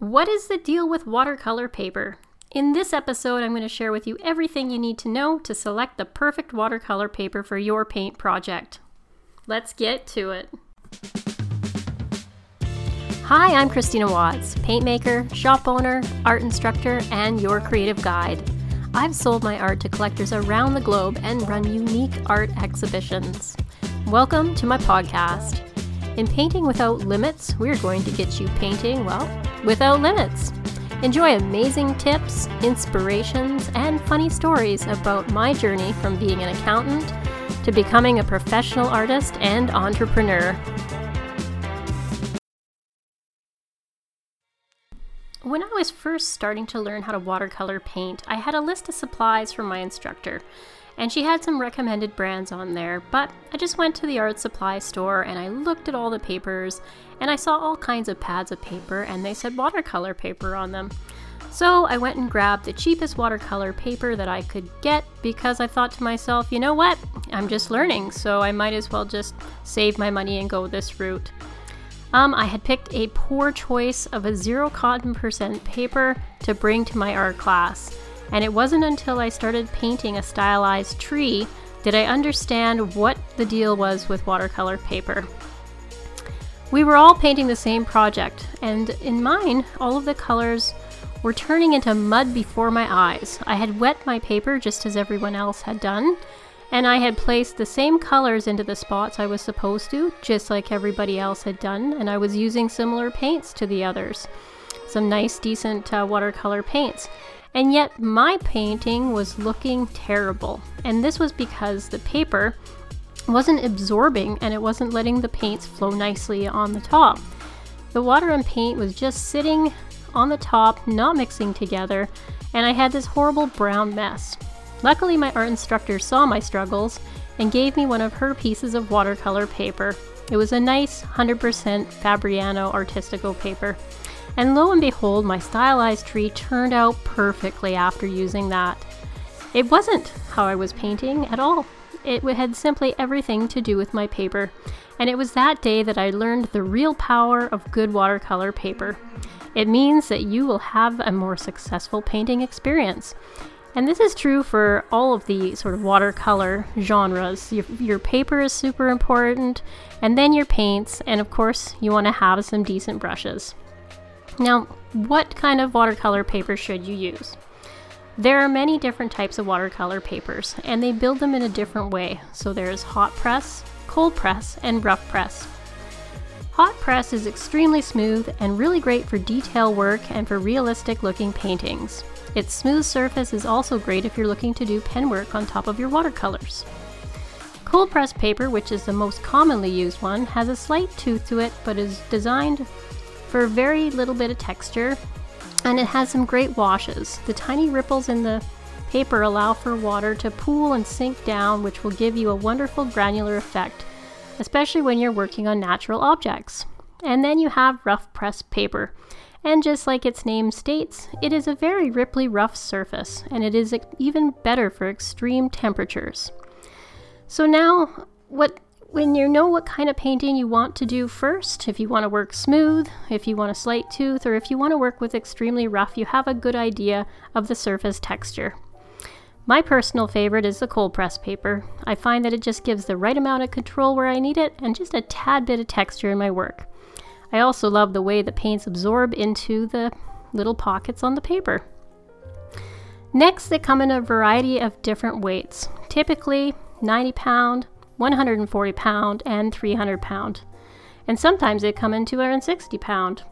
What is the deal with watercolor paper? In this episode, I'm going to share with you everything you need to know to select the perfect watercolor paper for your paint project. Let's get to it. Hi, I'm Christina Watts, paint maker, shop owner, art instructor, and your creative guide. I've sold my art to collectors around the globe and run unique art exhibitions. Welcome to my podcast. In Painting Without Limits, we're going to get you painting, well, without limits. Enjoy amazing tips, inspirations, and funny stories about my journey from being an accountant to becoming a professional artist and entrepreneur. When I was first starting to learn how to watercolor paint, I had a list of supplies from my instructor and she had some recommended brands on there. But I just went to the art supply store and I looked at all the papers and I saw all kinds of pads of paper and they said watercolor paper on them. So I went and grabbed the cheapest watercolor paper that I could get because I thought to myself, you know what? I'm just learning, so I might as well just save my money and go this route. Um, I had picked a poor choice of a zero cotton percent paper to bring to my art class and it wasn't until I started painting a stylized tree did I understand what the deal was with watercolor paper. We were all painting the same project, and in mine, all of the colors were turning into mud before my eyes. I had wet my paper just as everyone else had done, and I had placed the same colors into the spots I was supposed to, just like everybody else had done, and I was using similar paints to the others. Some nice, decent uh, watercolor paints. And yet my painting was looking terrible. And this was because the paper wasn't absorbing and it wasn't letting the paints flow nicely on the top. The water and paint was just sitting on the top, not mixing together, and I had this horrible brown mess. Luckily, my art instructor saw my struggles and gave me one of her pieces of watercolor paper. It was a nice 100% Fabriano Artistico paper. And lo and behold, my stylized tree turned out perfectly after using that. It wasn't how I was painting at all. It had simply everything to do with my paper. And it was that day that I learned the real power of good watercolor paper. It means that you will have a more successful painting experience. And this is true for all of the sort of watercolor genres. Your, your paper is super important, and then your paints, and of course, you want to have some decent brushes. Now, what kind of watercolor paper should you use? There are many different types of watercolor papers, and they build them in a different way. So there's hot press, cold press, and rough press. Hot press is extremely smooth and really great for detail work and for realistic looking paintings. Its smooth surface is also great if you're looking to do pen work on top of your watercolors. Cold press paper, which is the most commonly used one, has a slight tooth to it but is designed for a very little bit of texture and it has some great washes. The tiny ripples in the paper allow for water to pool and sink down, which will give you a wonderful granular effect, especially when you're working on natural objects. And then you have rough press paper. And just like its name states, it is a very ripply rough surface, and it is even better for extreme temperatures. So now, what when you know what kind of painting you want to do first, if you want to work smooth, if you want a slight tooth, or if you want to work with extremely rough, you have a good idea of the surface texture. My personal favorite is the cold press paper. I find that it just gives the right amount of control where I need it and just a tad bit of texture in my work. I also love the way the paints absorb into the little pockets on the paper. Next, they come in a variety of different weights, typically 90 pound, 140 pound, and 300 pound. And sometimes they come in 260 pound.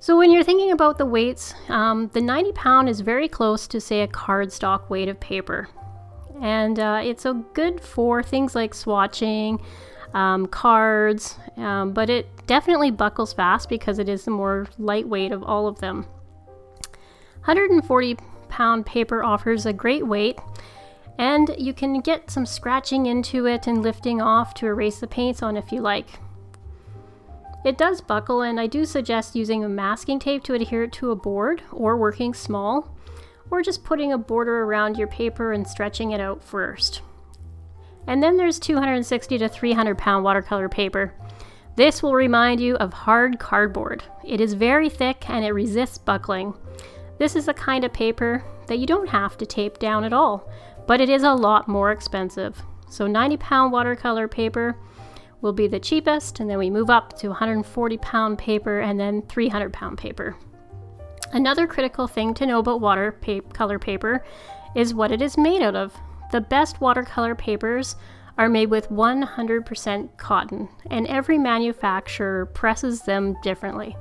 So when you're thinking about the weights, um, the 90 pound is very close to, say, a cardstock weight of paper. And uh, it's a good for things like swatching, um, cards, um, but it definitely buckles fast because it is the more lightweight of all of them. 140 pound paper offers a great weight and you can get some scratching into it and lifting off to erase the paints on if you like. It does buckle and I do suggest using a masking tape to adhere it to a board or working small or just putting a border around your paper and stretching it out first. And then there's 260 to 300 pound watercolor paper. This will remind you of hard cardboard. It is very thick and it resists buckling. This is the kind of paper that you don't have to tape down at all, but it is a lot more expensive. So 90 pound watercolor paper will be the cheapest, and then we move up to 140 pound paper and then 300 pound paper. Another critical thing to know about watercolor paper is what it is made out of. The best watercolor papers are made with 100% cotton, and every manufacturer presses them differently.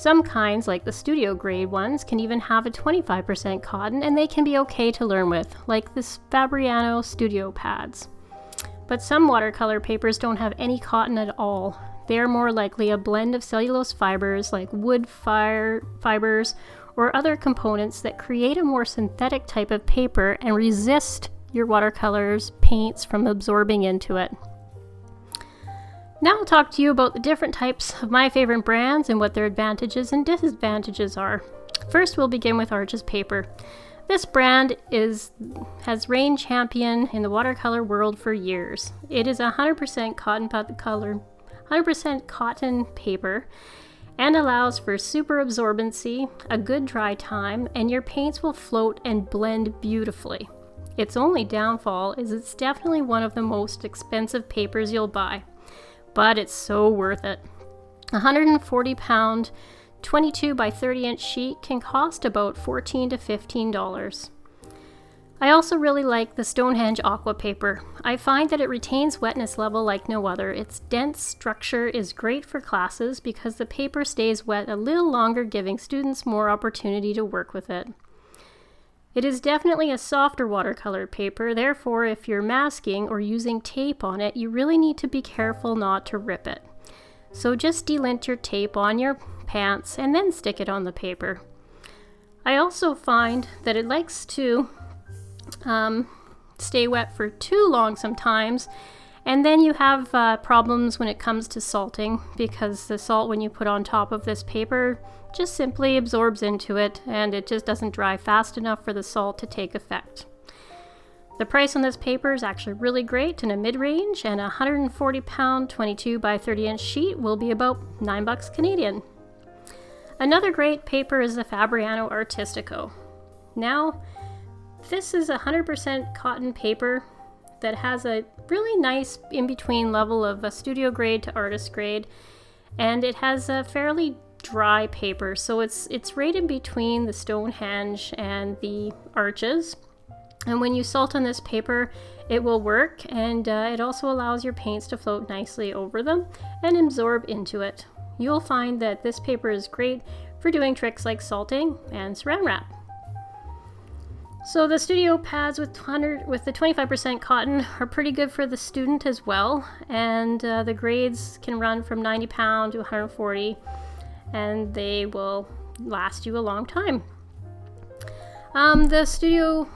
Some kinds, like the studio grade ones, can even have a 25% cotton and they can be okay to learn with, like the Fabriano Studio pads. But some watercolor papers don't have any cotton at all. They are more likely a blend of cellulose fibers like wood fire fibers or other components that create a more synthetic type of paper and resist your watercolors paints from absorbing into it. Now I'll talk to you about the different types of my favorite brands and what their advantages and disadvantages are. First, we'll begin with Arches Paper. This brand is has reigned champion in the watercolor world for years. It is 100% cotton color, 100% cotton paper, and allows for super absorbency, a good dry time, and your paints will float and blend beautifully. Its only downfall is it's definitely one of the most expensive papers you'll buy but it's so worth it. A 140 pound 22 by 30 inch sheet can cost about 14 to 15 dollars. I also really like the Stonehenge Aqua paper. I find that it retains wetness level like no other. Its dense structure is great for classes because the paper stays wet a little longer, giving students more opportunity to work with it. It is definitely a softer watercolor paper, therefore, if you're masking or using tape on it, you really need to be careful not to rip it. So just delint your tape on your pants and then stick it on the paper. I also find that it likes to um, stay wet for too long sometimes, and then you have uh, problems when it comes to salting because the salt, when you put on top of this paper, just simply absorbs into it and it just doesn't dry fast enough for the salt to take effect. The price on this paper is actually really great in a mid-range and a 140 pound 22 by 30 inch sheet will be about 9 bucks Canadian. Another great paper is the Fabriano Artistico. Now, this is a 100% cotton paper that has a really nice in-between level of a studio grade to artist grade and it has a fairly dry paper. So it's it's right in between the Stonehenge and the arches. And when you salt on this paper, it will work and uh, it also allows your paints to float nicely over them and absorb into it. You'll find that this paper is great for doing tricks like salting and saran wrap. So the studio pads with 100 with the 25% cotton are pretty good for the student as well, and uh, the grades can run from 90 pound to 140 and they will last you a long time. Um, the studio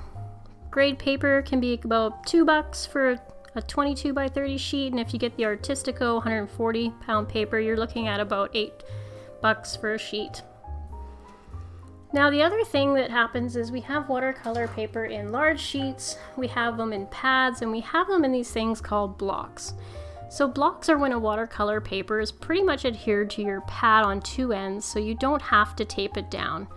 grade paper can be about two bucks for a 22 by 30 sheet, and if you get the Artistico 140 pound paper, you're looking at about eight bucks for a sheet. Now, the other thing that happens is we have watercolor paper in large sheets, we have them in pads, and we have them in these things called blocks. So blocks are when a watercolor paper is pretty much adhered to your pad on two ends so you don't have to tape it down.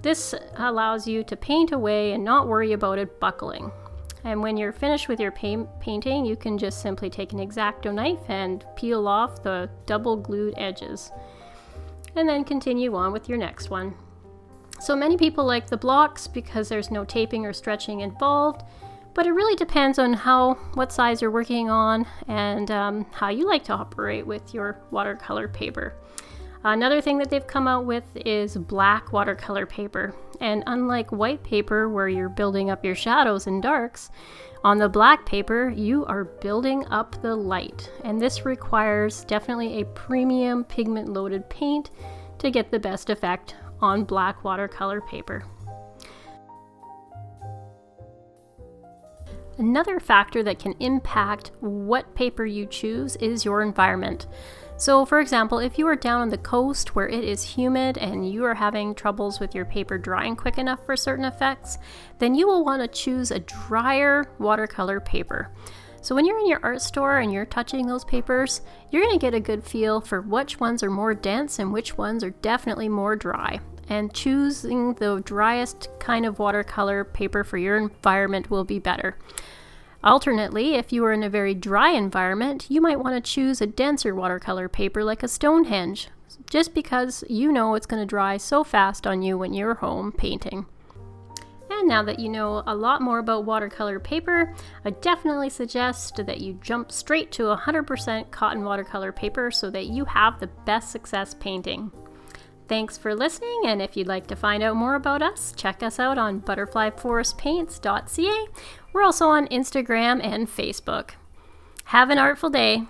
This allows you to paint away and not worry about it buckling. And when you're finished with your paint painting, you can just simply take an X-Acto knife and peel off the double glued edges. And then continue on with your next one. So many people like the blocks because there's no taping or stretching involved, but it really depends on how what size you're working on and um, how you like to operate with your watercolor paper. Another thing that they've come out with is black watercolor paper. And unlike white paper, where you're building up your shadows and darks, on the black paper, you are building up the light. And this requires definitely a premium pigment loaded paint to get the best effect on black watercolor paper. Another factor that can impact what paper you choose is your environment. So, for example, if you are down on the coast where it is humid and you are having troubles with your paper drying quick enough for certain effects, then you will want to choose a drier watercolor paper. So when you're in your art store and you're touching those papers, you're going to get a good feel for which ones are more dense and which ones are definitely more dry. And choosing the driest kind of watercolor paper for your environment will be better. Alternately, if you are in a very dry environment, you might want to choose a denser watercolor paper like a Stonehenge, just because you know it's going to dry so fast on you when you're home painting. And now that you know a lot more about watercolor paper, I definitely suggest that you jump straight to 100% cotton watercolor paper so that you have the best success painting. Thanks for listening, and if you'd like to find out more about us, check us out on butterflyforestpaints.ca. We're also on Instagram and Facebook. Have an artful day.